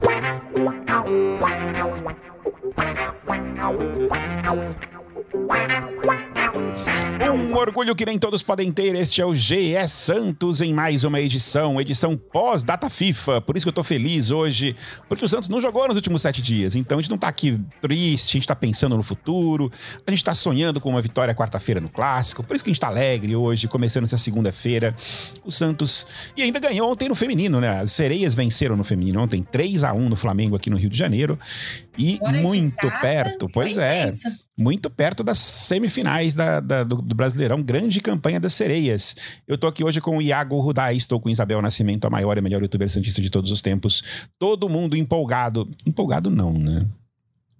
Wow. Um orgulho que nem todos podem ter. Este é o GE Santos em mais uma edição, edição pós-data FIFA. Por isso que eu tô feliz hoje, porque o Santos não jogou nos últimos sete dias. Então a gente não tá aqui triste, a gente tá pensando no futuro, a gente tá sonhando com uma vitória quarta-feira no clássico. Por isso que a gente tá alegre hoje, começando essa segunda-feira. O Santos. E ainda ganhou ontem no feminino, né? As sereias venceram no feminino ontem, 3 a 1 no Flamengo aqui no Rio de Janeiro. E muito perto, pois é. Muito perto das semifinais da, da do, do, Brasileirão, grande campanha das sereias. Eu tô aqui hoje com o Iago Rudai, estou com Isabel Nascimento, a maior e melhor youtuber santista de todos os tempos. Todo mundo empolgado. Empolgado não, né?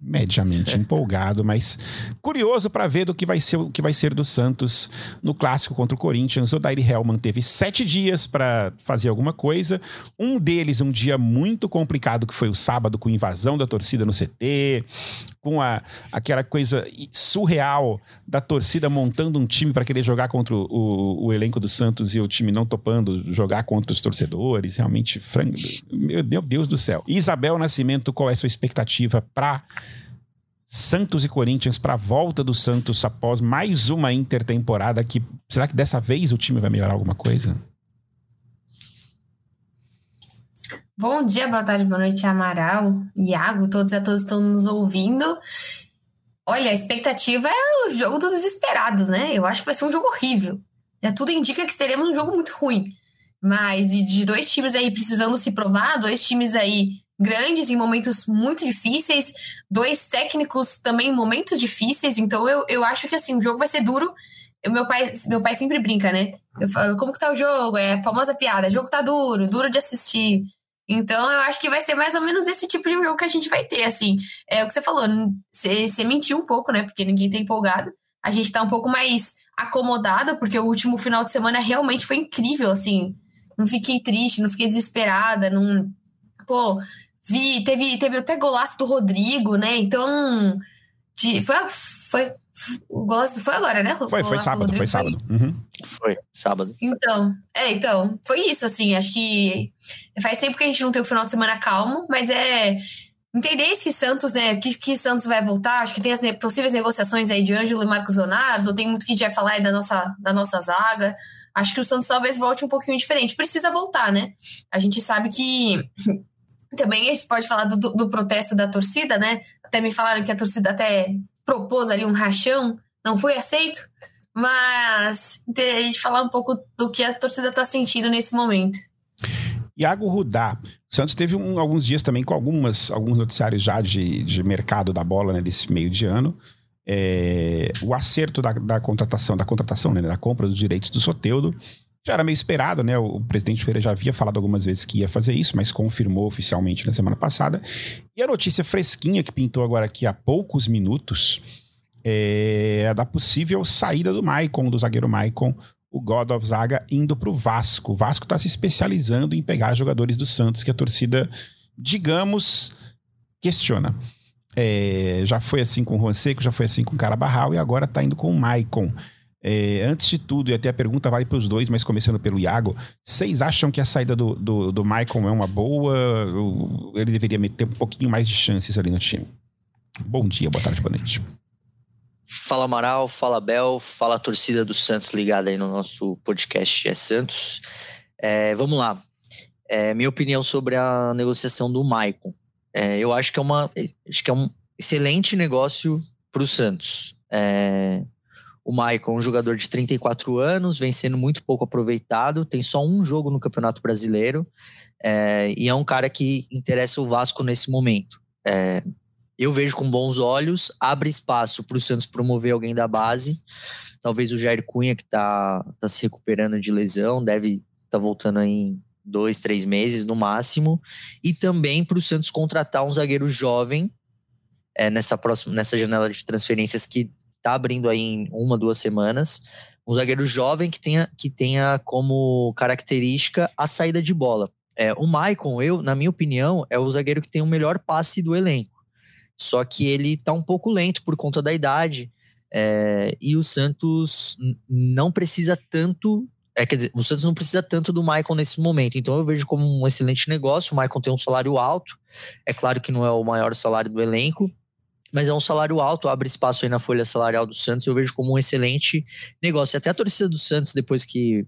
Mediamente empolgado, mas curioso para ver do que vai ser o que vai ser do Santos no clássico contra o Corinthians. O Daire Hellman teve sete dias para fazer alguma coisa. Um deles, um dia muito complicado, que foi o sábado, com invasão da torcida no CT, com a, aquela coisa surreal da torcida montando um time para querer jogar contra o, o, o, elenco do Santos e o time não topando jogar contra os torcedores. Realmente, frango. Meu, meu Deus do céu. Isabel Nascimento, qual é a sua expectativa para Santos e Corinthians para a volta do Santos após mais uma intertemporada que será que dessa vez o time vai melhorar alguma coisa? Bom dia, boa tarde, boa noite, Amaral, Iago, todos e todos estão nos ouvindo. Olha, a expectativa é o jogo do desesperado, né? Eu acho que vai ser um jogo horrível. Tudo indica que teremos um jogo muito ruim. Mas de dois times aí precisando se provar, dois times aí grandes em momentos muito difíceis, dois técnicos também em momentos difíceis, então eu, eu acho que assim, o jogo vai ser duro. Eu, meu, pai, meu pai sempre brinca, né? Eu falo, como que tá o jogo? É a famosa piada, o jogo tá duro, duro de assistir. Então eu acho que vai ser mais ou menos esse tipo de jogo que a gente vai ter, assim. É o que você falou, você, mentiu um pouco, né? Porque ninguém tá empolgado. A gente tá um pouco mais acomodada, porque o último final de semana realmente foi incrível, assim. Não fiquei triste, não fiquei desesperada, não. Pô, Vi, teve, teve até golaço do Rodrigo, né? Então, de, foi, foi, o golaço foi agora, né? foi, foi sábado, foi sábado. Foi, uhum. foi, sábado. Então, é, então, foi isso, assim, acho que faz tempo que a gente não tem um final de semana calmo, mas é entender se Santos, né, que, que Santos vai voltar, acho que tem as ne possíveis negociações aí de Ângelo e Marcos Leonardo, tem muito que a gente vai falar aí da nossa, da nossa zaga, acho que o Santos talvez volte um pouquinho diferente, precisa voltar, né, a gente sabe que também a gente pode falar do, do, protesto da torcida, né? Até me falaram que a torcida até propôs ali um rachão, não foi aceito. Mas a gente falar um pouco do que a torcida está sentindo nesse momento. Iago Rudá. O Santos teve um, alguns dias também com algumas, alguns noticiários já de, de mercado da bola né, desse meio de ano. É, o acerto da, da, contratação, da contratação, né, da compra dos direitos do Soteudo já era meio esperado, né? O presidente Pereira já havia falado algumas vezes que ia fazer isso, mas confirmou oficialmente na semana passada. E a notícia fresquinha que pintou agora aqui há poucos minutos é a da possível saída do Maicon, do zagueiro Maicon, o God of Zaga, indo para o Vasco. O Vasco está se especializando em pegar jogadores do Santos que a torcida, digamos, questiona. É, já foi assim com o Juan Seco, já foi assim com o Carabarral e agora está indo com o Maicon. É, antes de tudo, e até a pergunta vale para os dois, mas começando pelo Iago, vocês acham que a saída do, do, do Michael é uma boa? Ele deveria ter um pouquinho mais de chances ali no time? Bom dia, boa tarde, boa noite. Fala Amaral, fala Bel, fala torcida do Santos ligada aí no nosso podcast é Santos. É, vamos lá. É, minha opinião sobre a negociação do Maicon. É, eu acho que é uma, acho que é um excelente negócio para o Santos. É, o Maicon, um jogador de 34 anos, vem sendo muito pouco aproveitado, tem só um jogo no Campeonato Brasileiro é, e é um cara que interessa o Vasco nesse momento. É, eu vejo com bons olhos, abre espaço para o Santos promover alguém da base. Talvez o Jair Cunha, que está tá se recuperando de lesão, deve estar tá voltando em dois, três meses no máximo. E também para o Santos contratar um zagueiro jovem é, nessa próxima nessa janela de transferências que está abrindo aí em uma, duas semanas. Um zagueiro jovem que tenha, que tenha como característica a saída de bola. É, o Maicon, eu, na minha opinião, é o zagueiro que tem o melhor passe do elenco. Só que ele está um pouco lento por conta da idade. É, e o Santos não precisa tanto É, quer dizer, o Santos não precisa tanto do Michael nesse momento, então eu vejo como um excelente negócio. O Michael tem um salário alto, é claro que não é o maior salário do elenco, mas é um salário alto, abre espaço aí na folha salarial do Santos, eu vejo como um excelente negócio. Até a torcida do Santos, depois que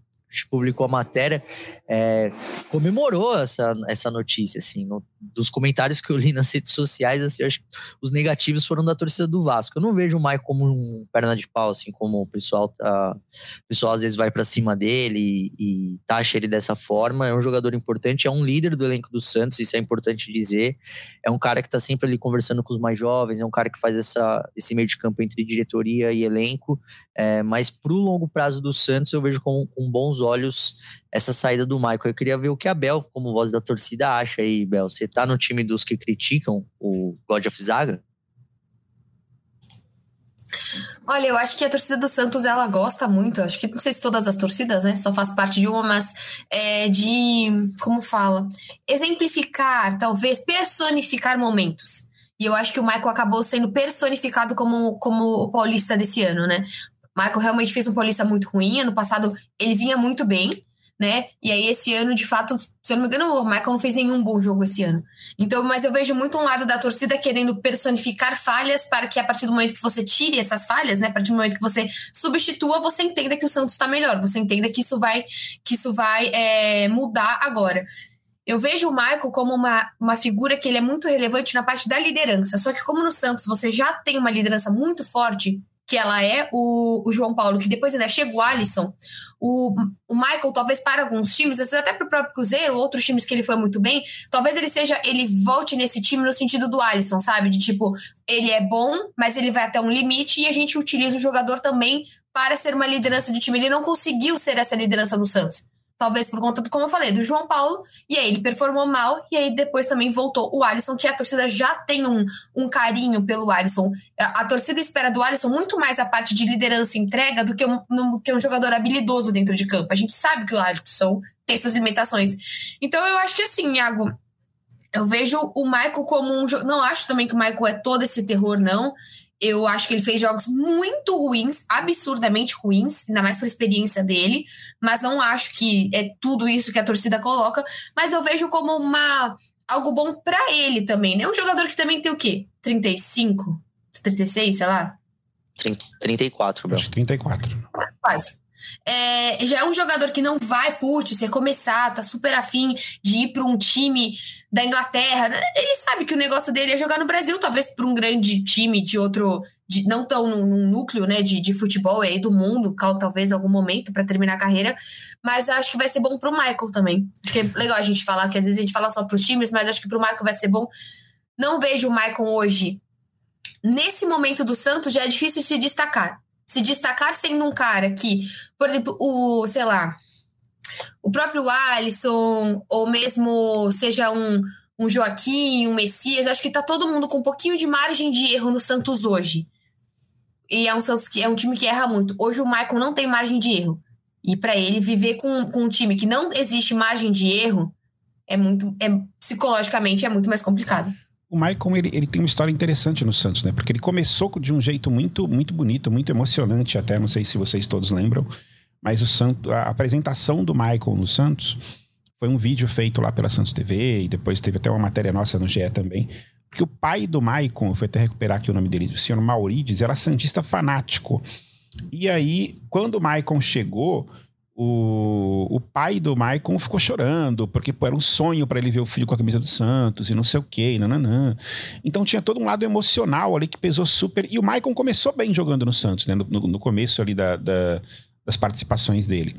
publicou a matéria, é, comemorou essa, essa notícia, assim, no, dos comentários que eu li nas redes sociais, assim, acho que os negativos foram da torcida do Vasco. Eu não vejo o Maicon como um perna de pau, assim, como o pessoal tá, o pessoal às vezes vai para cima dele e, e taxa ele dessa forma. É um jogador importante, é um líder do elenco do Santos, isso é importante dizer. É um cara que tá sempre ali conversando com os mais jovens, é um cara que faz essa, esse meio de campo entre diretoria e elenco, é, mas pro longo prazo do Santos eu vejo com, com bons olhos essa saída do Michael. Eu queria ver o que a Bel, como voz da torcida, acha aí, Bel. Você tá no time dos que criticam o God of Zaga? Olha, eu acho que a torcida do Santos ela gosta muito, acho que não sei se todas as torcidas, né? Só faz parte de uma, mas é de como fala, exemplificar, talvez personificar momentos. E eu acho que o Michael acabou sendo personificado como, como o paulista desse ano, né? Michael realmente fez um paulista muito ruim. Ano passado ele vinha muito bem, né? E aí esse ano, de fato, se eu não me engano, o Michael não fez nenhum bom jogo esse ano. Então, mas eu vejo muito um lado da torcida querendo personificar falhas para que a partir do momento que você tire essas falhas, né? A partir do momento que você substitua, você entenda que o Santos está melhor, você entenda que isso vai, que isso vai é, mudar agora. Eu vejo o Michael como uma, uma figura que ele é muito relevante na parte da liderança. Só que como no Santos você já tem uma liderança muito forte, que ela é o, o João Paulo, que depois ainda chega o Alisson, o, o Michael, talvez para alguns times, até para o próprio Cruzeiro, outros times que ele foi muito bem, talvez ele seja, ele volte nesse time no sentido do Alisson, sabe? De tipo, ele é bom, mas ele vai até um limite e a gente utiliza o jogador também para ser uma liderança de time. Ele não conseguiu ser essa liderança no Santos. Talvez por conta do, como eu falei, do João Paulo, e aí ele performou mal, e aí depois também voltou o Alisson, que a torcida já tem um, um carinho pelo Alisson. A, a torcida espera do Alisson muito mais a parte de liderança e entrega do que um, no, que um jogador habilidoso dentro de campo. A gente sabe que o Alisson tem suas limitações. Então eu acho que assim, Iago, eu vejo o Michael como um. Não acho também que o Michael é todo esse terror, não. Eu acho que ele fez jogos muito ruins, absurdamente ruins, ainda mais por experiência dele, mas não acho que é tudo isso que a torcida coloca, mas eu vejo como uma algo bom para ele também, né? Um jogador que também tem o quê? 35, 36, sei lá. 34, Acho 34. Quase. É, já é um jogador que não vai, putz, recomeçar, tá super afim de ir para um time da Inglaterra. Ele sabe que o negócio dele é jogar no Brasil, talvez para um grande time de outro. De, não tão num, núcleo né, de, de futebol aí do mundo, talvez em algum momento para terminar a carreira, mas acho que vai ser bom pro Michael também. Acho que é legal a gente falar, que às vezes a gente fala só pros times, mas acho que pro Michael vai ser bom. Não vejo o Michael hoje. Nesse momento do Santos já é difícil se destacar se destacar sendo um cara que, por exemplo, o, sei lá, o próprio Alisson, ou mesmo seja um, um Joaquim, um Messias, acho que tá todo mundo com um pouquinho de margem de erro no Santos hoje. E é um Santos que é um time que erra muito. Hoje o Michael não tem margem de erro. E para ele viver com, com um time que não existe margem de erro é muito é psicologicamente é muito mais complicado o Maicon, ele, ele tem uma história interessante no Santos, né? Porque ele começou de um jeito muito, muito bonito, muito emocionante até, não sei se vocês todos lembram, mas o Santos, a apresentação do Maicon no Santos foi um vídeo feito lá pela Santos TV e depois teve até uma matéria nossa no GE também. Porque o pai do Maicon, fui até recuperar aqui o nome dele, o senhor Maurides, era santista fanático. E aí, quando o Maicon chegou, o, o pai do Maicon ficou chorando, porque pô, era um sonho para ele ver o filho com a camisa do Santos e não sei o quê, nananã. Então tinha todo um lado emocional ali que pesou super. E o Maicon começou bem jogando no Santos, né? No, no, no começo ali da, da, das participações dele.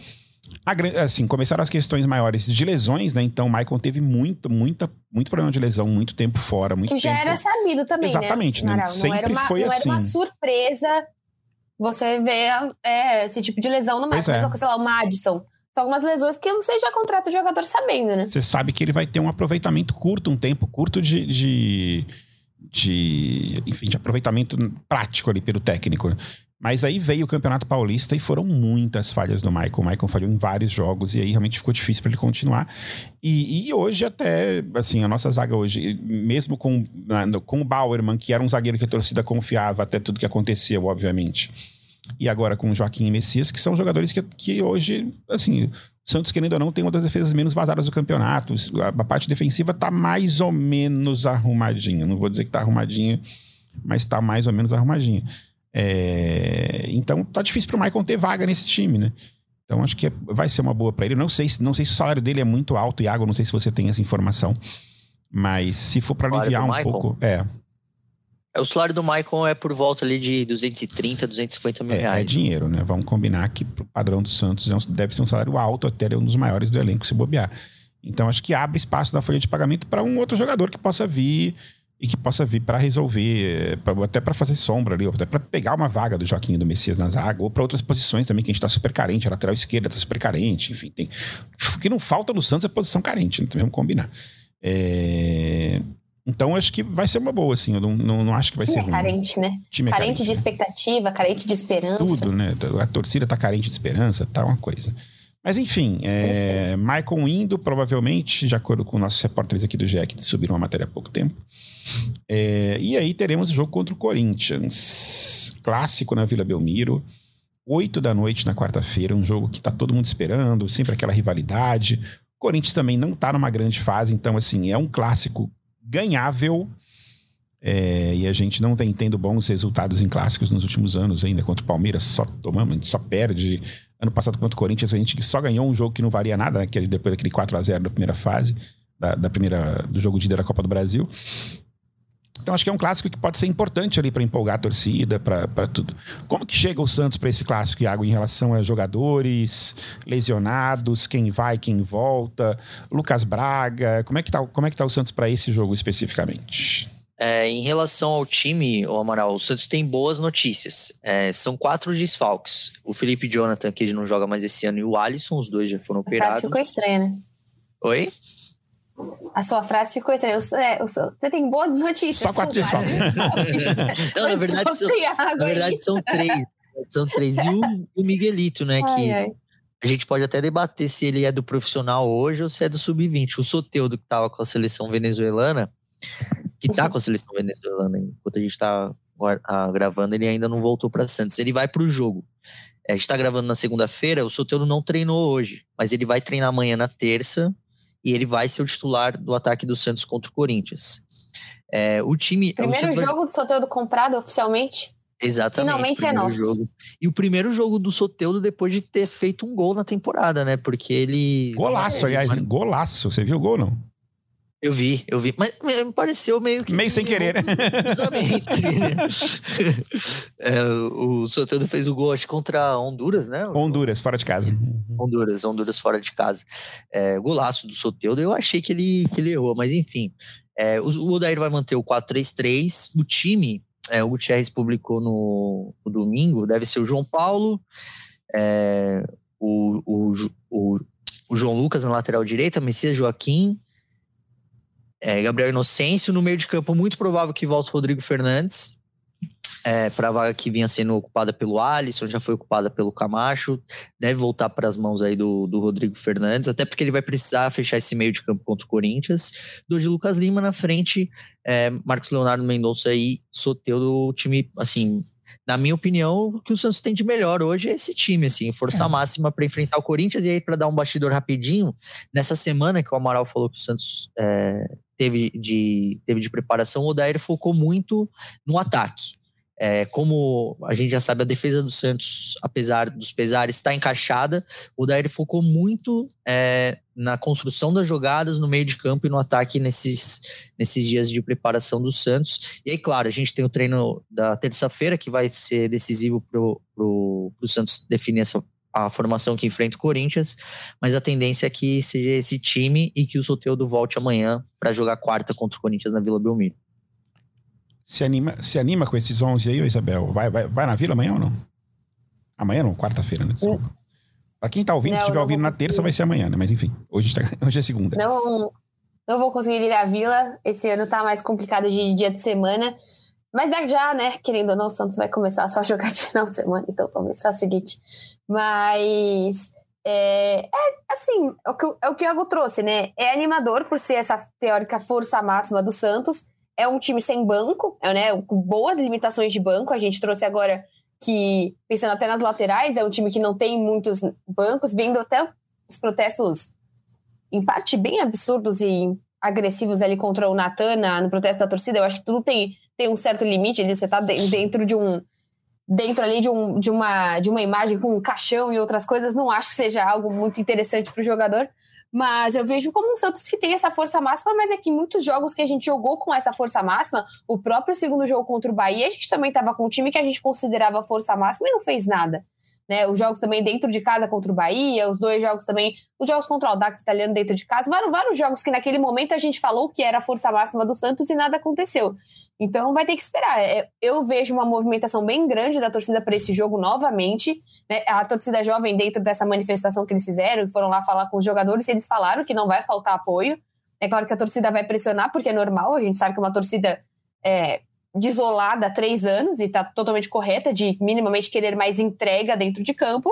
A, assim, começaram as questões maiores de lesões, né? Então o Maicon teve muito, muita, muito problema de lesão, muito tempo fora, muito que já era sabido também, Exatamente, né? né? Sempre não era uma, foi não assim. Não era uma surpresa você ver é, esse tipo de lesão no Michael. É. Sei lá, o Madison. São algumas lesões que você já contrata o jogador sabendo, né? Você sabe que ele vai ter um aproveitamento curto, um tempo curto de, de, de enfim, de aproveitamento prático ali pelo técnico. Mas aí veio o Campeonato Paulista e foram muitas falhas do Michael. O Michael falhou em vários jogos e aí realmente ficou difícil para ele continuar. E, e, hoje até, assim, a nossa zaga hoje, mesmo com, com o Bauerman, que era um zagueiro que a torcida confiava até tudo que aconteceu, obviamente e agora com o Joaquim e Messias, que são jogadores que, que hoje, assim, Santos, querendo ou não, tem uma das defesas menos vazadas do campeonato. A, parte defensiva tá mais ou menos arrumadinha. Não vou dizer que tá arrumadinha, mas tá mais ou menos arrumadinha. É, então tá difícil pro Maicon ter vaga nesse time, né? Então acho que é, vai ser uma boa para ele. Não sei, não sei se o salário dele é muito alto, Iago, não sei se você tem essa informação. Mas se for para aliviar um pouco. É. é. O salário do Michael é por volta ali de 230, 250 mil é, reais. É dinheiro, né? Vamos combinar que pro padrão do Santos é deve ser um salário alto, até é um dos maiores do elenco se bobear. Então acho que abre espaço na folha de pagamento para um outro jogador que possa vir e que possa vir para resolver, pra, até para fazer sombra ali, até para pegar uma vaga do Joaquim do Messias na zaga, ou para outras posições também que a gente está super carente, a lateral esquerda está super carente, enfim, tem. O que não falta no Santos é posição carente, né? vamos combinar. É... Então acho que vai ser uma boa, assim. Eu não, não, não acho que vai ser. É carente, né? Time é carente, carente de né? expectativa, carente de esperança. Tudo, né? A torcida tá carente de esperança, tá uma coisa. Mas enfim, é, Michael indo, provavelmente, de acordo com nossos repórteres aqui do GE, que subiram uma matéria há pouco tempo. É, e aí teremos o jogo contra o Corinthians. Clássico na Vila Belmiro. oito da noite na quarta-feira, um jogo que tá todo mundo esperando, sempre aquela rivalidade. O Corinthians também não tá numa grande fase, então, assim, é um clássico ganhável. É, e a gente não vem tendo bons resultados em clássicos nos últimos anos ainda. Contra o Palmeiras, só tomamos, só perde. Ano passado contra o Corinthians, a gente só ganhou um jogo que não valia nada, né, que depois daquele 4 a 0 da primeira fase, da, da primeira, do jogo de ida da Copa do Brasil. Então acho que é um clássico que pode ser importante ali para empolgar a torcida, para tudo. Como que chega o Santos para esse clássico, Iago, em relação a jogadores, lesionados, quem vai, quem volta, Lucas Braga, como é que tá, como é que tá o Santos para esse jogo especificamente? É, em relação ao time, o Amaral, o Santos tem boas notícias. É, são quatro desfalques. O Felipe Jonathan, que não joga mais esse ano, e o Alisson, os dois já foram operados. ficou estranha, né? Oi? A sua frase ficou estranha. É, você tem boas notícias. Só quatro desfalques. não, na verdade, são, na verdade são três. São três. E o, o Miguelito, né? Ai, que ai. a gente pode até debater se ele é do profissional hoje ou se é do sub-20. O Soteudo, que estava com a seleção venezuelana, que tá com a seleção venezuelana enquanto a gente tá gravando, ele ainda não voltou para Santos. Ele vai para o jogo. A gente está gravando na segunda-feira, o Soteldo não treinou hoje, mas ele vai treinar amanhã na terça e ele vai ser o titular do ataque do Santos contra o Corinthians. É, o time. Primeiro o jogo vai... do Soteldo comprado oficialmente? Exatamente. Finalmente é nosso. Jogo. E o primeiro jogo do Soteudo depois de ter feito um gol na temporada, né? Porque ele. Golaço, aliás, golaço. Você viu o gol, não? Eu vi, eu vi. Mas me pareceu meio que. Meio sem querer, né? é, o Soteldo fez o gol, acho, contra Honduras, né? Honduras, fora de casa. Honduras, Honduras fora de casa. É, golaço do Soteldo, eu achei que ele, que ele errou, mas enfim. É, o, o Odair vai manter o 4-3-3. O time, é, o Gutierrez publicou no, no, domingo, deve ser o João Paulo, é, o, o, o, o João Lucas na lateral direita, Messias Joaquim é, Gabriel Inocêncio, no meio de campo, muito provável que volte o Rodrigo Fernandes, é, para a vaga que vinha sendo ocupada pelo Alisson, já foi ocupada pelo Camacho, deve voltar para as mãos aí do, do Rodrigo Fernandes, até porque ele vai precisar fechar esse meio de campo contra o Corinthians. Do de Lucas Lima na frente, é, Marcos Leonardo Mendonça e Soteudo, o time, assim, na minha opinião, o que o Santos tem de melhor hoje é esse time, assim, força é. máxima para enfrentar o Corinthians. E aí, para dar um bastidor rapidinho, nessa semana que o Amaral falou que o Santos é, teve de, teve de preparação, o Odair focou muito no ataque. É, como a gente já sabe, a defesa do Santos, apesar dos pesares, está encaixada. O Odair focou muito é, na construção das jogadas, no meio de campo e no ataque nesses, nesses dias de preparação do Santos. E aí, claro, a gente tem o treino da terça-feira, que vai ser decisivo para o Santos definir essa a formação que enfrenta o Corinthians, mas a tendência é que seja esse time e que o Soteudo volte amanhã para jogar quarta contra o Corinthians na Vila Belmiro. Se anima, se anima com esses 11 aí, Isabel? Vai, vai, vai na Vila amanhã ou não? Amanhã não, quarta-feira, né? Desculpa. Uh. Pra quem tá ouvindo, não, se estiver ouvindo na terça, vai ser amanhã, né? Mas enfim, hoje, tá, hoje é segunda. Não, não vou conseguir ir à Vila. Esse ano tá mais complicado de dia de semana. Mas já, né? Querendo ou não, o Santos vai começar só a jogar de final de semana, então talvez facilite. Mas é, é assim, é o, que, é o que o Iago trouxe, né? É animador por ser essa teórica força máxima do Santos. É um time sem banco, é, né? Com boas limitações de banco. A gente trouxe agora que, pensando até nas laterais, é um time que não tem muitos bancos, vendo até os protestos, em parte, bem absurdos e agressivos ali contra o Natana no protesto da torcida. Eu acho que tudo tem, tem um certo limite, ali, você está dentro de um dentro ali de, um, de, uma, de uma imagem com um caixão e outras coisas, não acho que seja algo muito interessante para o jogador. Mas eu vejo como um Santos que tem essa força máxima, mas é que muitos jogos que a gente jogou com essa força máxima, o próprio segundo jogo contra o Bahia, a gente também estava com um time que a gente considerava força máxima e não fez nada. Né, os jogos também dentro de casa contra o Bahia, os dois jogos também, os jogos contra o Audax italiano dentro de casa, vários, vários jogos que naquele momento a gente falou que era a força máxima do Santos e nada aconteceu. Então vai ter que esperar. É, eu vejo uma movimentação bem grande da torcida para esse jogo novamente. Né? A torcida jovem, dentro dessa manifestação que eles fizeram, foram lá falar com os jogadores, eles falaram que não vai faltar apoio. É claro que a torcida vai pressionar, porque é normal, a gente sabe que é uma torcida é, desolada há três anos e está totalmente correta de minimamente querer mais entrega dentro de campo.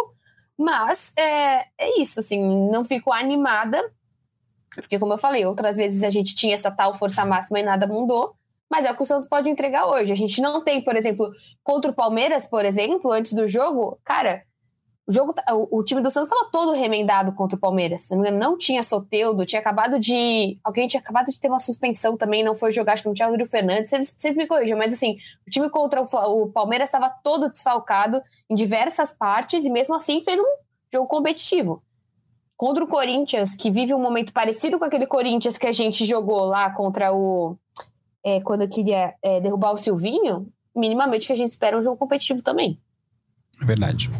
Mas é, é isso, assim, não fico animada, porque, como eu falei, outras vezes a gente tinha essa tal força máxima e nada mudou. Mas é o que o Santos pode entregar hoje. A gente não tem, por exemplo, contra o Palmeiras, por exemplo, antes do jogo, cara, o jogo, tá, o, o time do Santos estava todo remendado contra o Palmeiras. Não, tinha Soteudo, tinha acabado de. Alguém tinha acabado de ter uma suspensão também, não foi jogar, acho que não tinha o Fernandes. Vocês, vocês me corrijam, mas assim, o time contra o, o Palmeiras estava todo desfalcado em diversas partes e mesmo assim fez um jogo competitivo. Contra o Corinthians, que vive um momento parecido com aquele Corinthians que a gente jogou lá contra o é, quando eu queria é, derrubar o Silvinho, minimamente que a gente espera um jogo competitivo também. É verdade.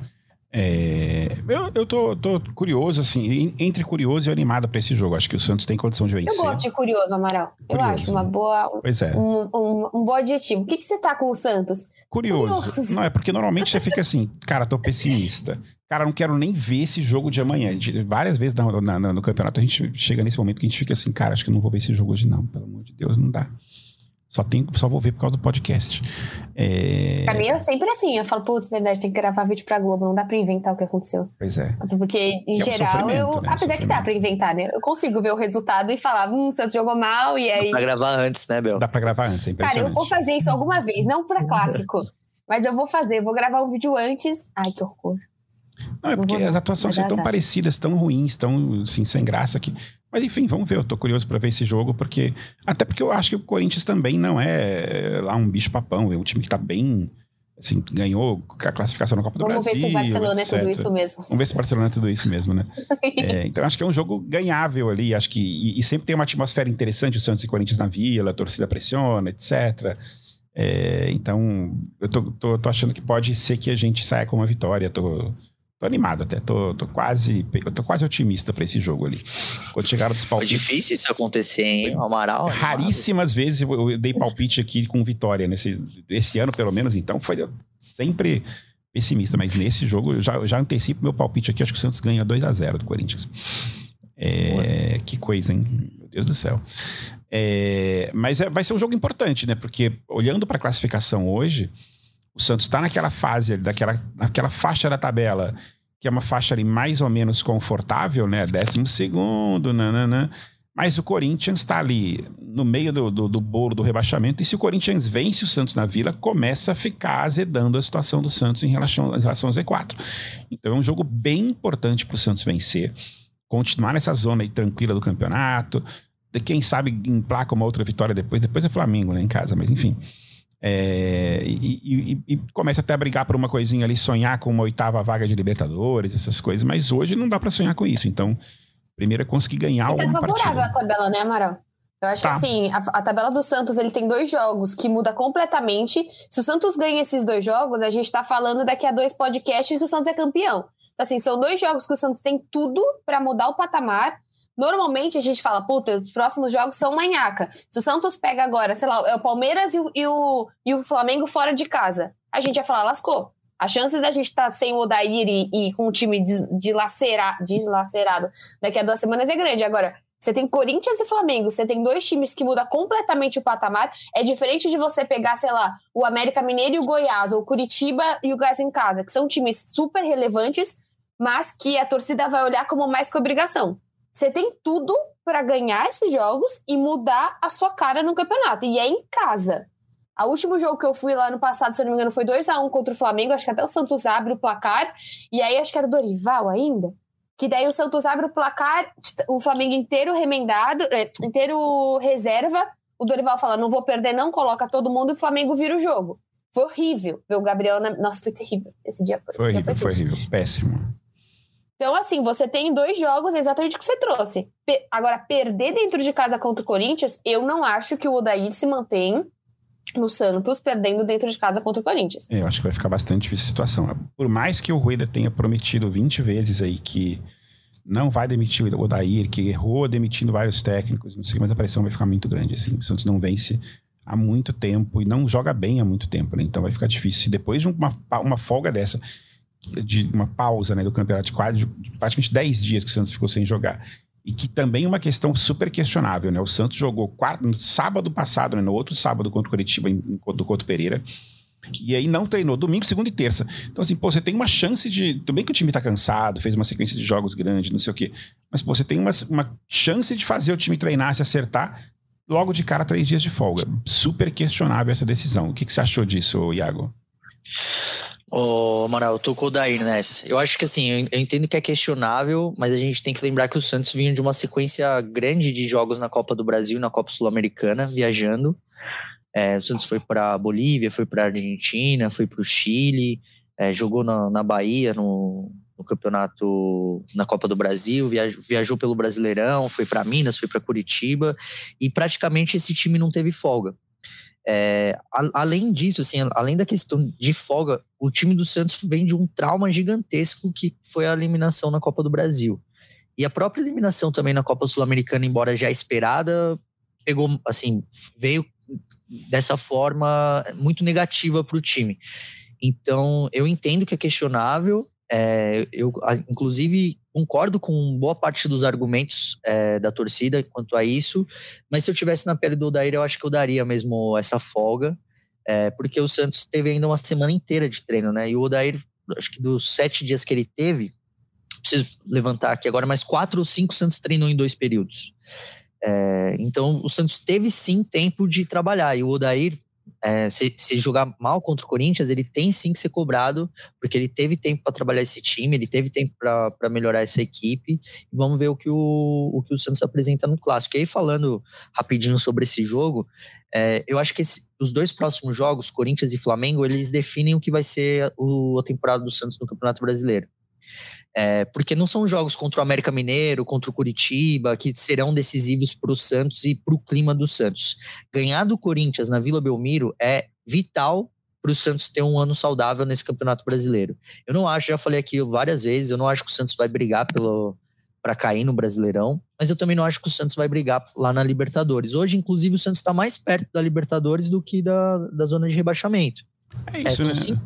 É, eu, eu tô, tô, curioso, assim, entre curioso e animado para esse jogo. Acho que o Santos tem condição de vencer. Eu gosto de curioso, Amaral. Curioso. Eu acho uma boa. Pois é. Um, um, um bom adjetivo. O que, que você tá com o Santos? Curioso. curioso. Não, é porque normalmente você fica assim, cara, tô pessimista. Cara, não quero nem ver esse jogo de amanhã. Várias vezes no, no, no campeonato a gente chega nesse momento que a gente fica assim, cara, acho que não vou ver esse jogo hoje, não. Pelo amor de Deus, não dá. Só, tem, só vou ver por causa do podcast. É... Pra mim é sempre assim. Eu falo, putz, verdade, tem que gravar vídeo pra Globo. Não dá pra inventar o que aconteceu. Pois é. Porque, em que geral, é um eu. Né? Apesar que dá pra inventar, né? Eu consigo ver o resultado e falar, hum, o Santos jogou mal e aí. Dá pra gravar antes, né, Bel? Dá pra gravar antes, é Cara, eu vou fazer isso alguma vez, não pra clássico. mas eu vou fazer, vou gravar um vídeo antes. Ai, que horror. Não, é porque as atuações são tão parecidas, tão ruins, tão assim, sem graça que. Mas enfim, vamos ver. Eu tô curioso para ver esse jogo, porque. Até porque eu acho que o Corinthians também não é lá um bicho papão. É um time que tá bem. Assim, ganhou a classificação na Copa do Vamos Brasil. Vamos ver se o Barcelona etc. é tudo isso mesmo. Vamos ver se o Barcelona é tudo isso mesmo, né? é, então acho que é um jogo ganhável ali. Acho que. E, e, sempre tem uma atmosfera interessante, o Santos e Corinthians na vila, a torcida pressiona, etc. É, então, eu tô, tô, tô, achando que pode ser que a gente saia com uma vitória. Tô, Tô animado até, tô, tô quase tô quase otimista para esse jogo ali. Quando chegaram dos palpites... É difícil isso acontecer, hein, Amaral? Raríssimas vezes eu dei palpite aqui com vitória, nesse esse ano pelo menos, então foi sempre pessimista, mas nesse jogo eu já, já antecipo meu palpite aqui, acho que o Santos ganha 2 a 0 do Corinthians. É, que coisa, hein? Meu Deus do céu. É, mas é, vai ser um jogo importante, né? Porque olhando para a classificação hoje, o Santos está naquela fase, daquela, naquela faixa da tabela, que é uma faixa ali mais ou menos confortável, né? Décimo segundo, nananã. Mas o Corinthians está ali no meio do, do, do, bolo do rebaixamento. E se o Corinthians vence o Santos na Vila, começa a ficar azedando a situação do Santos em relação, em relação ao Z4. Então é um jogo bem importante para o Santos vencer. Continuar nessa zona aí tranquila do campeonato. De quem sabe emplaca uma outra vitória depois. Depois é Flamengo, né? Em casa, mas enfim. É, e, e, e, começa até a brigar por uma coisinha ali, sonhar com uma oitava vaga de Libertadores, essas coisas, mas hoje não dá para sonhar com isso. Então, primeiro é conseguir ganhar o. Tá favorável a tabela, né, Amaral? Eu acho tá. que assim, a, a, tabela do Santos ele tem dois jogos que muda completamente. Se o Santos ganha esses dois jogos, a gente tá falando daqui a dois podcasts que o Santos é campeão. Então, assim, são dois jogos que o Santos tem tudo para mudar o patamar Normalmente a gente fala, puta, os próximos jogos são manhaca. Se o Santos pega agora, sei lá, é o Palmeiras e o, e o, e o Flamengo fora de casa, a gente vai falar, lascou. As chances da gente estar tá sem o Odair e, e, com o time deslacerado, deslacerado daqui a duas semanas é grande. Agora, você tem Corinthians e Flamengo, você tem dois times que mudam completamente o patamar. É diferente de você pegar, sei lá, o América Mineiro e o Goiás, ou o Curitiba e o Gás em Casa, que são times super relevantes, mas que a torcida vai olhar como mais que obrigação. Você tem tudo para ganhar esses jogos e mudar a sua cara no campeonato. E é em casa. A último jogo que eu fui lá no passado, se eu não me engano, foi 2 a 1 contra o Flamengo. Acho que até o Santos abre o placar. E aí acho que era o Dorival ainda. Que daí o Santos abre o placar, o Flamengo inteiro remendado, é, inteiro reserva. O Dorival fala: não vou perder, não, coloca todo mundo e o Flamengo vira o jogo. Foi horrível ver o Gabriel. Na... Nossa, foi terrível. Esse dia foi. Foi horrível, foi, horrível. Péssimo. Então, assim, você tem dois jogos exatamente o que você trouxe. Agora, perder dentro de casa contra o Corinthians, eu não acho que o Odair se mantém no Santos, perdendo dentro de casa contra o Corinthians. Eu acho que vai ficar bastante difícil a situação. Por mais que o Rueda tenha prometido 20 vezes aí que não vai demitir o Odair, que errou demitindo vários técnicos, não sei, mas a pressão vai ficar muito grande, assim. O Santos não vence há muito tempo e não joga bem há muito tempo, né? Então vai ficar difícil. Depois de uma, uma folga dessa, de uma pausa né, do campeonato de quadro, de praticamente 10 dias que o Santos ficou sem jogar. E que também é uma questão super questionável, né? O Santos jogou quarto, no sábado passado, né, no outro sábado contra o Curitiba, em, do Couto Pereira. E aí não treinou domingo, segunda e terça. Então, assim, pô, você tem uma chance de. Tudo bem que o time tá cansado, fez uma sequência de jogos grande, não sei o quê. Mas, pô, você tem uma, uma chance de fazer o time treinar, se acertar, logo de cara, três dias de folga. Super questionável essa decisão. O que, que você achou disso, Iago? Ô, Amaral, tocou da nessa. Eu acho que assim, eu entendo que é questionável, mas a gente tem que lembrar que o Santos vinha de uma sequência grande de jogos na Copa do Brasil, na Copa Sul-Americana, viajando. É, o Santos foi para Bolívia, foi para Argentina, foi para o Chile, é, jogou na, na Bahia no, no, campeonato, na Copa do Brasil, viajou, viajou pelo Brasileirão, foi para Minas, foi para Curitiba e praticamente esse time não teve folga. É, a, além disso, assim, além da questão de folga, o time do Santos vem de um trauma gigantesco que foi a eliminação na Copa do Brasil. E a própria eliminação também na Copa Sul-Americana, embora já esperada, pegou, assim, veio dessa forma muito negativa para o time. Então, eu entendo que é questionável, é, eu, inclusive, concordo com boa parte dos argumentos é, da torcida quanto a isso, mas se eu tivesse na pele do Odair, eu acho que eu daria mesmo essa folga, é, porque o Santos teve ainda uma semana inteira de treino, né? E o Odair, acho que dos sete dias que ele teve, preciso levantar aqui agora, mas quatro ou cinco Santos treinou em dois períodos. É, então, o Santos teve sim tempo de trabalhar, e o Odair é, se, se, jogar mal contra o Corinthians, ele tem sim que ser cobrado, porque ele teve tempo para trabalhar esse time, ele teve tempo para melhorar essa equipe. E vamos ver o que o, o que o Santos apresenta no clássico. E aí, falando rapidinho sobre esse jogo, é, eu acho que esse, os dois próximos jogos, Corinthians e Flamengo, eles definem o que vai ser o, a temporada do Santos no Campeonato Brasileiro. É, porque não são jogos contra o América Mineiro, contra o Curitiba, que serão decisivos para o Santos e para o clima do Santos. Ganhar do Corinthians na Vila Belmiro é vital para o Santos ter um ano saudável nesse Campeonato Brasileiro. Eu não acho, já falei aqui várias vezes, eu não acho que o Santos vai brigar pelo para cair no Brasileirão, mas eu também não acho que o Santos vai brigar lá na Libertadores. Hoje, inclusive, o Santos está mais perto da Libertadores do que da, da zona de rebaixamento. É isso, é, né? Cinco,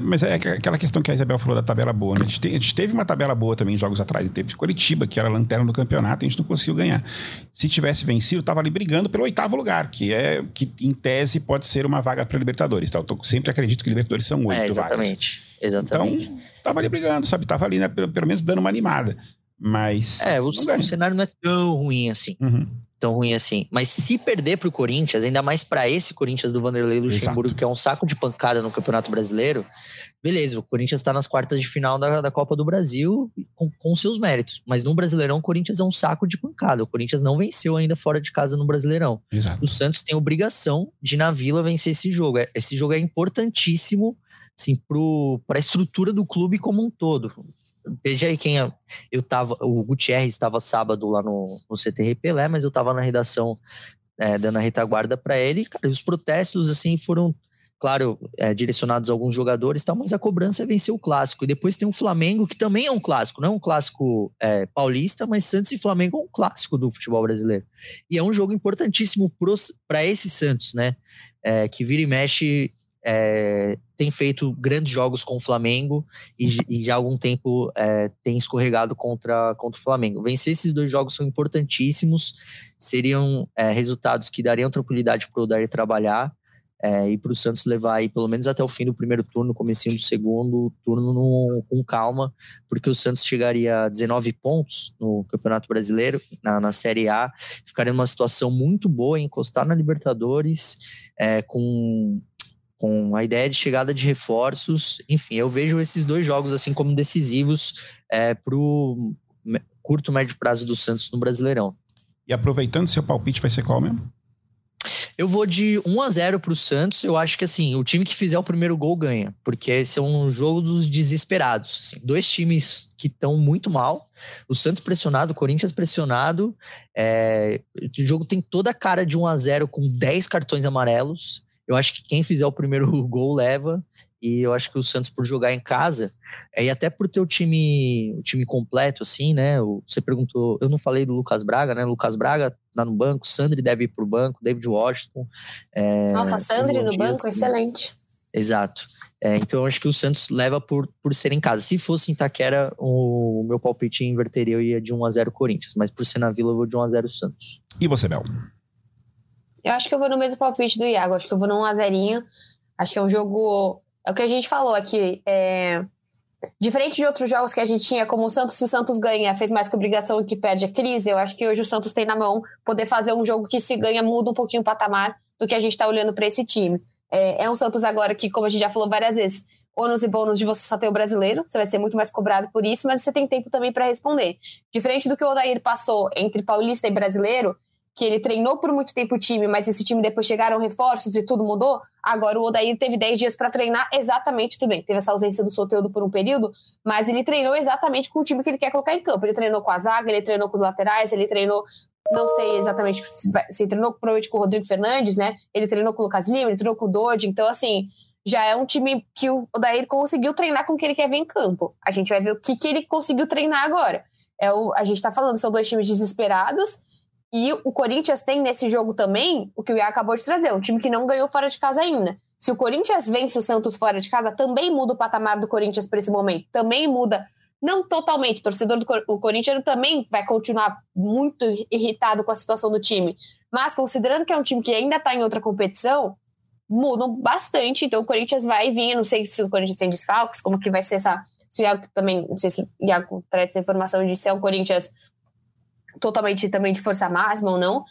mas, é aquela questão que a Isabel falou da tabela boa, né? A gente, a gente teve uma tabela boa também jogos atrás. Teve Curitiba, que era a lanterna do campeonato, e a gente não conseguiu ganhar. Se tivesse vencido, estava ali brigando pelo oitavo lugar, que é que em tese pode ser uma vaga para Libertadores. Tá? Eu tô, sempre acredito que Libertadores são oito é, exatamente, vagas. Exatamente. Então, tava ali brigando, sabe? Tava ali, né, pelo, pelo menos dando uma animada. Mas. É, o, o cenário não é tão ruim assim. Uhum tão ruim assim. Mas se perder para o Corinthians, ainda mais para esse Corinthians do Vanderlei Luxemburgo, Exato. que é um saco de pancada no Campeonato Brasileiro, beleza, o Corinthians está nas quartas de final da, da Copa do Brasil com, com, seus méritos. Mas no Brasileirão, o Corinthians é um saco de pancada. O Corinthians não venceu ainda fora de casa no Brasileirão. Exato. O Santos tem obrigação de, na Vila, vencer esse jogo. É, esse jogo é importantíssimo assim, para a estrutura do clube como um todo. Veja aí quem é. Eu tava. O Gutierrez estava sábado lá no, no CTR Pelé, mas eu estava na redação é, dando a retaguarda para ele. Cara, os protestos, assim, foram, claro, é, direcionados a alguns jogadores, tal, mas a cobrança vencer o clássico. E depois tem o Flamengo, que também é um clássico, não é um clássico é, paulista, mas Santos e Flamengo é um clássico do futebol brasileiro. E é um jogo importantíssimo para esse Santos, né? É, que vira e mexe é, tem feito grandes jogos com o Flamengo e, e já há algum tempo é, tem escorregado contra, contra o Flamengo. Vencer esses dois jogos são importantíssimos, seriam é, resultados que dariam tranquilidade para o Odair trabalhar. e para o Santos levar aí pelo menos até o fim do primeiro turno, comecinho do segundo turno no, com calma, porque o Santos chegaria a 19 pontos no Campeonato Brasileiro, na, na Série A, ficaria numa situação muito boa, encostar na Libertadores, com com a ideia de chegada de reforços, enfim, eu vejo esses dois jogos assim como decisivos é, para o curto médio prazo do Santos no Brasileirão. E aproveitando, seu palpite vai ser qual mesmo? Eu vou de 1 a 0 para o Santos. Eu acho que assim, o time que fizer o primeiro gol ganha, porque esse é um jogo dos desesperados. Assim, dois times que estão muito mal. O Santos pressionado, o Corinthians pressionado. É, o jogo tem toda a cara de 1 a 0 com 10 cartões amarelos. Eu acho que quem fizer o primeiro gol leva. E eu acho que o Santos, por jogar em casa, é, e até por ter o time, o time completo, assim, né? Você perguntou, eu não falei do Lucas Braga, né? Lucas Braga tá no banco, Sandri deve ir pro banco, David Washington. É, Nossa, Sandri no banco, né? excelente. Exato. É, então eu acho que o Santos leva por, por ser em casa. Se fosse em Itaquera, o meu palpite inverteria, eu ia de 1 a 0 Corinthians, mas por ser na Vila, eu vou de 1 a 0 Santos. E você, Bel? Eu acho que eu vou no mesmo palpite do Iago, acho que eu vou no 1 a 0 Acho que é um jogo é o que a gente falou aqui. É... Diferente de outros jogos que a gente tinha, como o Santos, se o Santos ganha, fez mais que obrigação e que perde a crise, eu acho que hoje o Santos tem na mão poder fazer um jogo que se ganha muda um pouquinho o patamar do que a gente está olhando para esse time. É, é, um Santos agora que, como a gente já falou várias vezes, ônus e bônus de você só ter o brasileiro, você vai ser muito mais cobrado por isso, mas você tem tempo também para responder. Diferente do que o Odair passou entre paulista e brasileiro, que ele treinou por muito tempo o time, mas esse time depois chegaram reforços e tudo mudou. Agora o Odair teve 10 dias para treinar exatamente tudo bem. Teve essa ausência do Soteudo por um período, mas ele treinou exatamente com o time que ele quer colocar em campo. Ele treinou com a zaga, ele treinou com os laterais, ele treinou não sei exatamente se, se treinou provavelmente com o Rodrigo Fernandes, né? Ele treinou com o Lucas Lima, ele treinou com o Dodge, então assim, já é um time que o Odair conseguiu treinar com o que ele quer ver em campo. A gente vai ver o que, que ele conseguiu treinar agora. É o, a gente tá falando, são dois times desesperados e o Corinthians tem nesse jogo também o que o Iá acabou de trazer, um time que não ganhou fora de casa ainda. Se o Corinthians vence o Santos fora de casa, também muda o patamar do Corinthians para esse momento. Também muda, não totalmente. O torcedor do o Corinthians também vai continuar muito irritado com a situação do time. Mas considerando que é um time que ainda está em outra competição, mudam bastante. Então o Corinthians vai vir. Não sei se o Corinthians tem desfalques, como que vai ser essa. Se o Iago também, não sei se o Iago traz essa informação de se é o Corinthians totalmente também de força máxima ou não.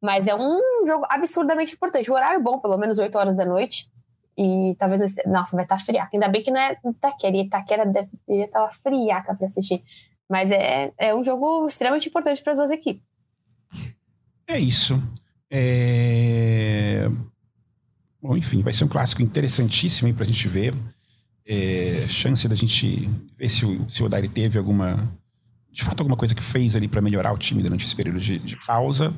Mas é um jogo absurdamente importante. O horário é bom, pelo menos 8 horas da noite. E talvez. Nossa, vai estar tá friaca. Ainda bem que não é Itaquera. E Itaquera deve estar tá friaca para assistir. Mas é, é um jogo extremamente importante para as duas equipes. É isso. É... Bom, enfim, vai ser um clássico interessantíssimo para a gente ver. É... Chance da gente ver se o, se o Dari teve alguma de fato alguma coisa que fez ali para melhorar o time durante esse período de, de pausa.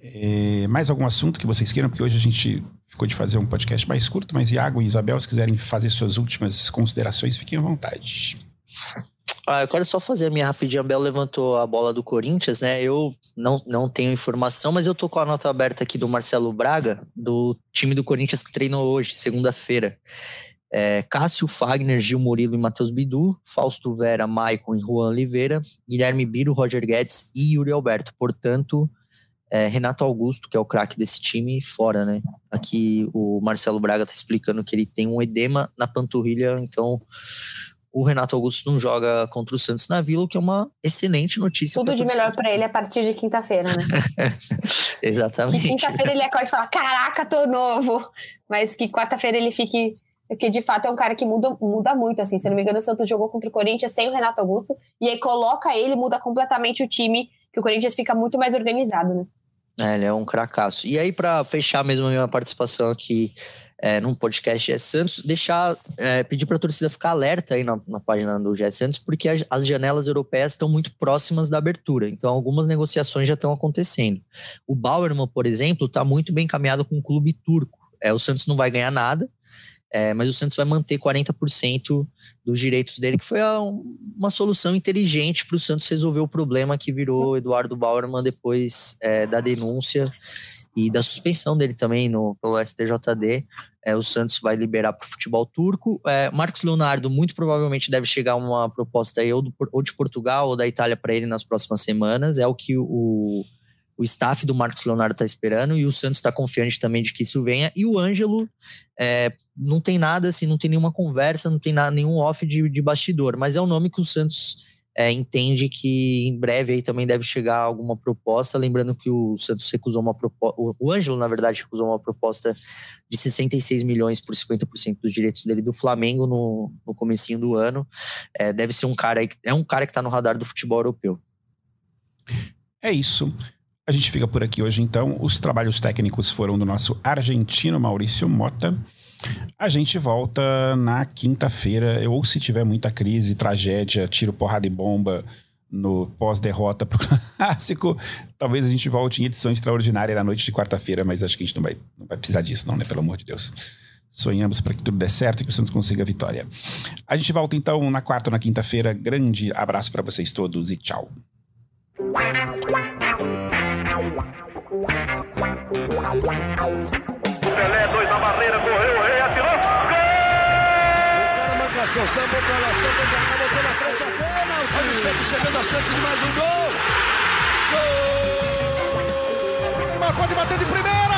É, mais algum assunto que vocês queiram? Porque hoje a gente ficou de fazer um podcast mais curto, mas Iago e Isabel, se quiserem fazer suas últimas considerações, fiquem à vontade. Ah, eu quero só fazer a minha rapidinha. Bel levantou a bola do Corinthians, né? Eu não, não tenho informação, mas eu tô com a nota aberta aqui do Marcelo Braga, do time do Corinthians que treinou hoje, segunda-feira é, Cássio Fagner, Gil Murilo e Matheus Bidu, Fausto Vera, Maicon e Juan Oliveira, Guilherme Biro, Roger Guedes e Yuri Alberto. Portanto, é, Renato Augusto, que é o craque desse time, fora, né? Aqui o Marcelo Braga tá explicando que ele tem um edema na panturrilha, então o Renato Augusto não joga contra o Santos na Vila, o que é uma excelente notícia. Tudo de melhor para ele a partir de quinta-feira, né? Exatamente. quinta-feira ele acorde e fala: Caraca, tô novo! Mas que quarta-feira ele fique porque de fato é um cara que muda, muda muito, assim. Se não me engano, o Santos jogou contra o Corinthians sem o Renato Augusto, e aí coloca ele, muda completamente o time, que o Corinthians fica muito mais organizado, né? É, ele é um cracaço. E aí, para fechar mesmo a minha participação aqui é, num podcast GS Santos, deixar, é, pedir para a torcida ficar alerta aí na, na página do GS Santos, porque as, as, janelas europeias estão muito próximas da abertura, então algumas negociações já estão acontecendo. O Bauerman, por exemplo, está muito bem encaminhado com o clube turco. É, o Santos não vai ganhar nada, é, mas o Santos vai manter 40% dos direitos dele, que foi a, uma solução inteligente para o Santos resolver o problema que virou Eduardo Bauerman depois é, da denúncia e da suspensão dele também no, pelo STJD. É, o Santos vai liberar para o futebol turco. É, Marcos Leonardo muito provavelmente deve chegar uma proposta aí ou, do, ou de Portugal ou da Itália para ele nas próximas semanas. É o que o, o o staff do Marcos Leonardo está esperando e o Santos está confiante também de que isso venha. E o Ângelo é, não tem nada assim, não tem nenhuma conversa, não tem nada, nenhum off de, de bastidor, mas é um nome que o Santos é, entende que em breve aí também deve chegar alguma proposta. Lembrando que o Santos recusou uma proposta, o Ângelo, na verdade, recusou uma proposta de 66 milhões por 50% dos direitos dele do Flamengo no, no comecinho do ano. É, deve ser um cara aí, é um cara que está no radar do futebol europeu. É isso. A gente fica por aqui hoje, então. Os trabalhos técnicos foram do nosso argentino Maurício Mota. A gente volta na quinta-feira, ou se tiver muita crise, tragédia, tiro, porrada e bomba no pós-derrota pro clássico, talvez a gente volte em edição extraordinária na noite de quarta-feira, mas acho que a gente não vai, não vai precisar disso, não, né? Pelo amor de Deus. Sonhamos para que tudo dê certo e que o Santos consiga a vitória. A gente volta então na quarta ou na quinta-feira. Grande abraço para vocês todos e tchau. Sambou pra lá, sambou pra cá, botou na frente a bola. O time sempre chegando a chance de mais um gol. Gol! Neymar pode bater de primeira.